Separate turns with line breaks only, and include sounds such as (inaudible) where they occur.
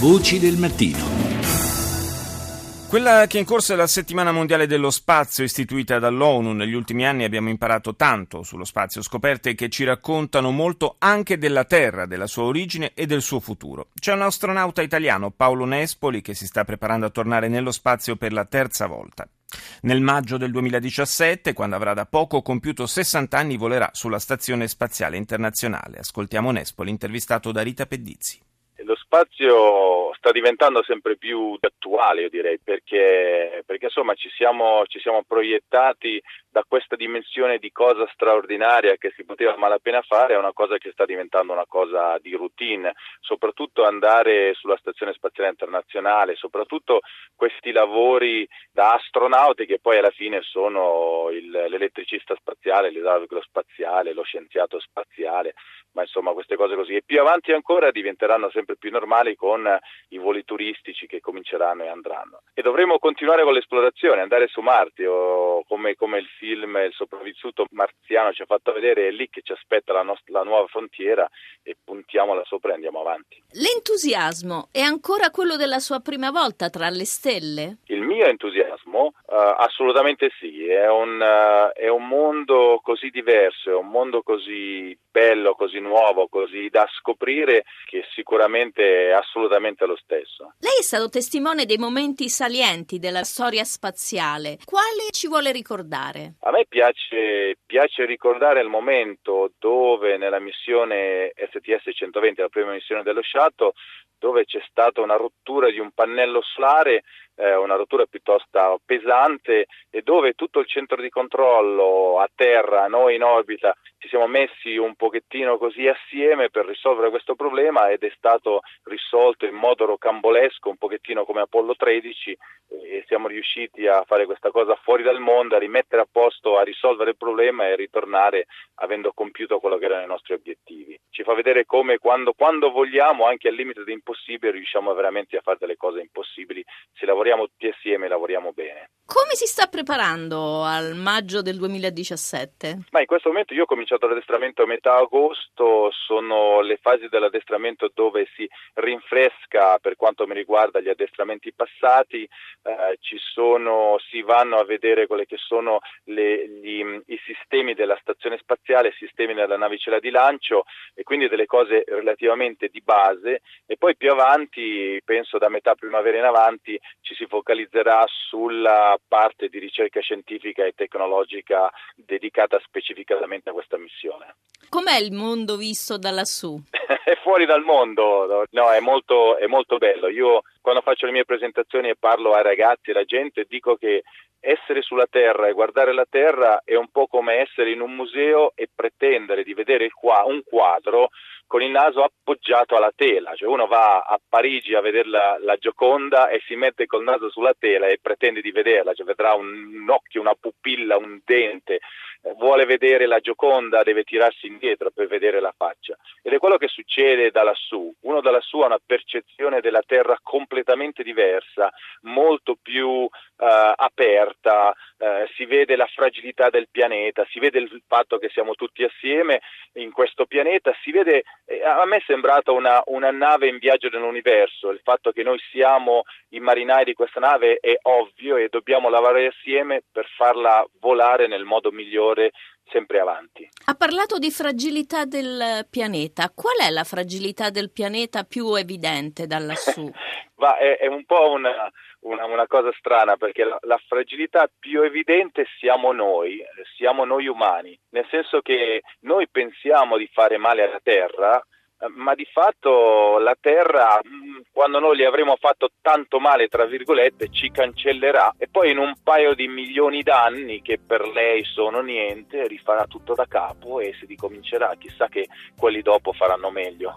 Voci del mattino.
Quella che è in corso è la settimana mondiale dello spazio istituita dall'ONU. Negli ultimi anni abbiamo imparato tanto sullo spazio, scoperte che ci raccontano molto anche della Terra, della sua origine e del suo futuro. C'è un astronauta italiano, Paolo Nespoli, che si sta preparando a tornare nello spazio per la terza volta. Nel maggio del 2017, quando avrà da poco compiuto 60 anni, volerà sulla Stazione Spaziale Internazionale. Ascoltiamo Nespoli, intervistato da Rita Pedizzi.
Spazio sta diventando sempre più attuale, io direi, perché, perché insomma ci siamo, ci siamo, proiettati da questa dimensione di cosa straordinaria che si poteva malapena fare a una cosa che sta diventando una cosa di routine, soprattutto andare sulla Stazione Spaziale Internazionale, soprattutto questi lavori da astronauti che poi alla fine sono il, l'elettricista spaziale, l'idraulico spaziale, lo scienziato spaziale, ma insomma queste cose così. E più avanti ancora diventeranno sempre più normali con i voli turistici che cominceranno e andranno. E dovremo continuare con l'esplorazione, andare su Marte o come, come il film Il sopravvissuto marziano ci ha fatto vedere, è lì che ci aspetta la, nostra, la nuova frontiera e puntiamola sopra e andiamo avanti.
L'entusiasmo è ancora quello della sua prima volta tra le stelle?
Il mio entusiasmo uh, assolutamente sì, è un, uh, è un mondo così diverso, è un mondo così bello, così nuovo, così da scoprire che sicuramente è assolutamente lo stesso.
Lei è stato testimone dei momenti salienti della storia spaziale. Quale ci vuole ricordare?
A me piace, piace ricordare il momento dove nella missione STS-120, la prima missione dello Shuttle, dove c'è stata una rottura di un pannello solare eh, una rottura piuttosto pesante e dove tutto il centro di controllo a terra, noi in orbita, ci siamo messi un pochettino così assieme per risolvere questo problema ed è stato risolto in modo rocambolesco, un pochettino come Apollo 13 e siamo riusciti a fare questa cosa fuori dal mondo, a rimettere a posto, a risolvere il problema e ritornare avendo compiuto quello che erano i nostri obiettivi. Ci fa vedere come quando, quando vogliamo, anche al limite di impossibile, riusciamo veramente a fare delle cose impossibili se lavoriamo tutti assieme e lavoriamo bene.
Come si sta preparando al maggio del 2017?
Ma in questo momento io ho cominciato l'addestramento a metà agosto, sono le fasi dell'addestramento dove si rinfresca per quanto mi riguarda gli addestramenti passati, eh, sono, si vanno a vedere quelle che sono le, gli, i sistemi della stazione spaziale, i sistemi della navicella di lancio e quindi delle cose relativamente di base e poi più avanti, penso da metà primavera in avanti, ci si focalizzerà sulla parte di ricerca scientifica e tecnologica dedicata specificatamente a questa missione.
Com'è il mondo visto da lassù? (laughs)
è fuori dal mondo, no, è molto, è molto bello. Io quando faccio le mie presentazioni e parlo ai ragazzi alla gente dico che essere sulla Terra e guardare la Terra è un po' come essere in un museo e pretendere di vedere un quadro con il naso appoggiato alla tela, cioè uno va a Parigi a vedere la, la, Gioconda e si mette col naso sulla tela e pretende di vederla, cioè vedrà un, un occhio, una pupilla, un dente, vuole vedere la Gioconda, deve tirarsi indietro per vedere la faccia. Ed è quello che succede da lassù. Uno da lassù ha una percezione della Terra completamente diversa, molto più eh, aperta, eh, si vede la fragilità del pianeta, si vede il fatto che siamo tutti assieme in questo pianeta, si vede, eh, a me è sembrata una, una nave in viaggio nell'universo, il fatto che noi siamo i marinai di questa nave è ovvio e dobbiamo lavorare assieme per farla volare nel modo migliore sempre avanti.
Ha parlato di fragilità del pianeta. Qual è la fragilità del pianeta più evidente da lassù? (laughs)
Va, è, è, un po' una, una, una cosa strana perché la, la, fragilità più evidente siamo noi, siamo noi umani, nel senso che noi pensiamo di fare male alla Terra, ma di fatto la Terra, mm, quando noi gli avremo fatto tanto male, tra virgolette, ci cancellerà e poi in un paio di milioni d'anni, che per lei sono niente, rifarà tutto da capo e si ricomincerà. Chissà che quelli dopo faranno meglio.